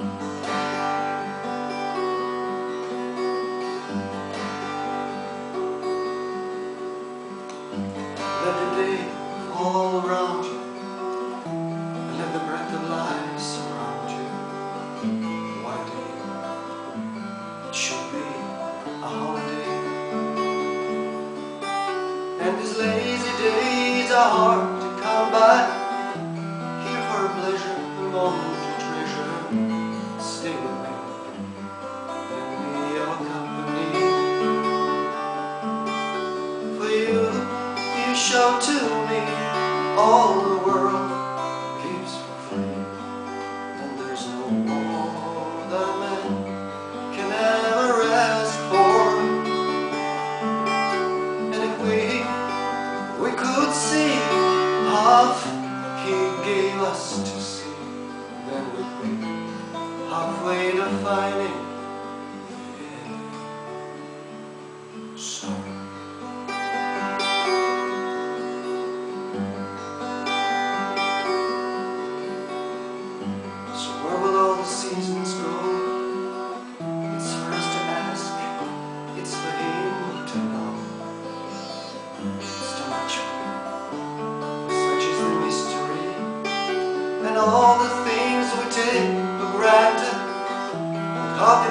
Let the day all around you. Let the breath of life surround you. Why day it should be a holiday? And these lazy days are hard. Show to me. All the world gives for free. And there's no more that man can ever ask for. And if we, we could see half he gave us to see Then we'd be halfway to finding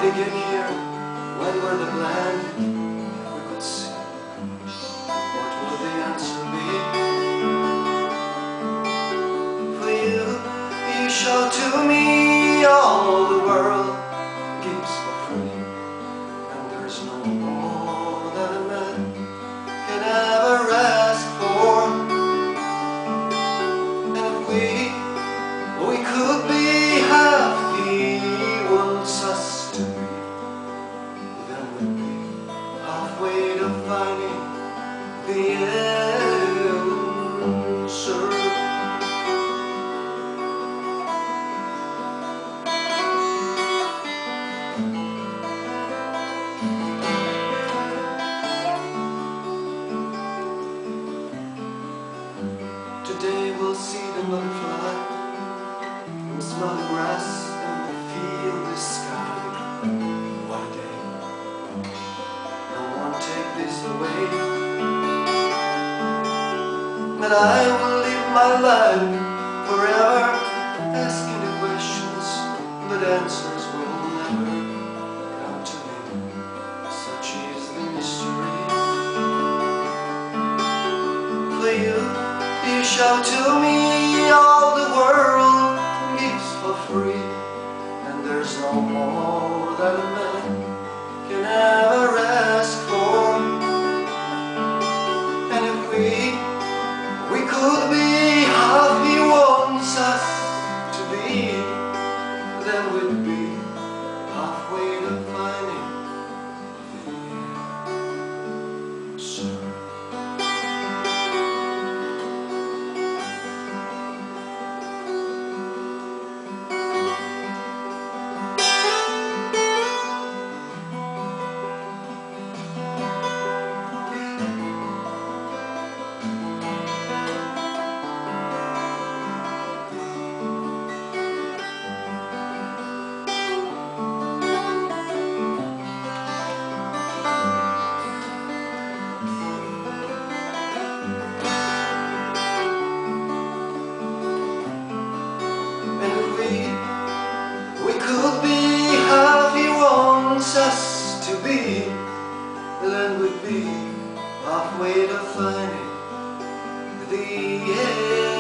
He get here? When were they planned? If we could see What would the answer be? For you, you show to me this away. But I will live my life forever Asking the questions But answers will never come to me. Such is the mystery. For you You show to me all the world gives for free And there's no more that be, land would be halfway to finding the end.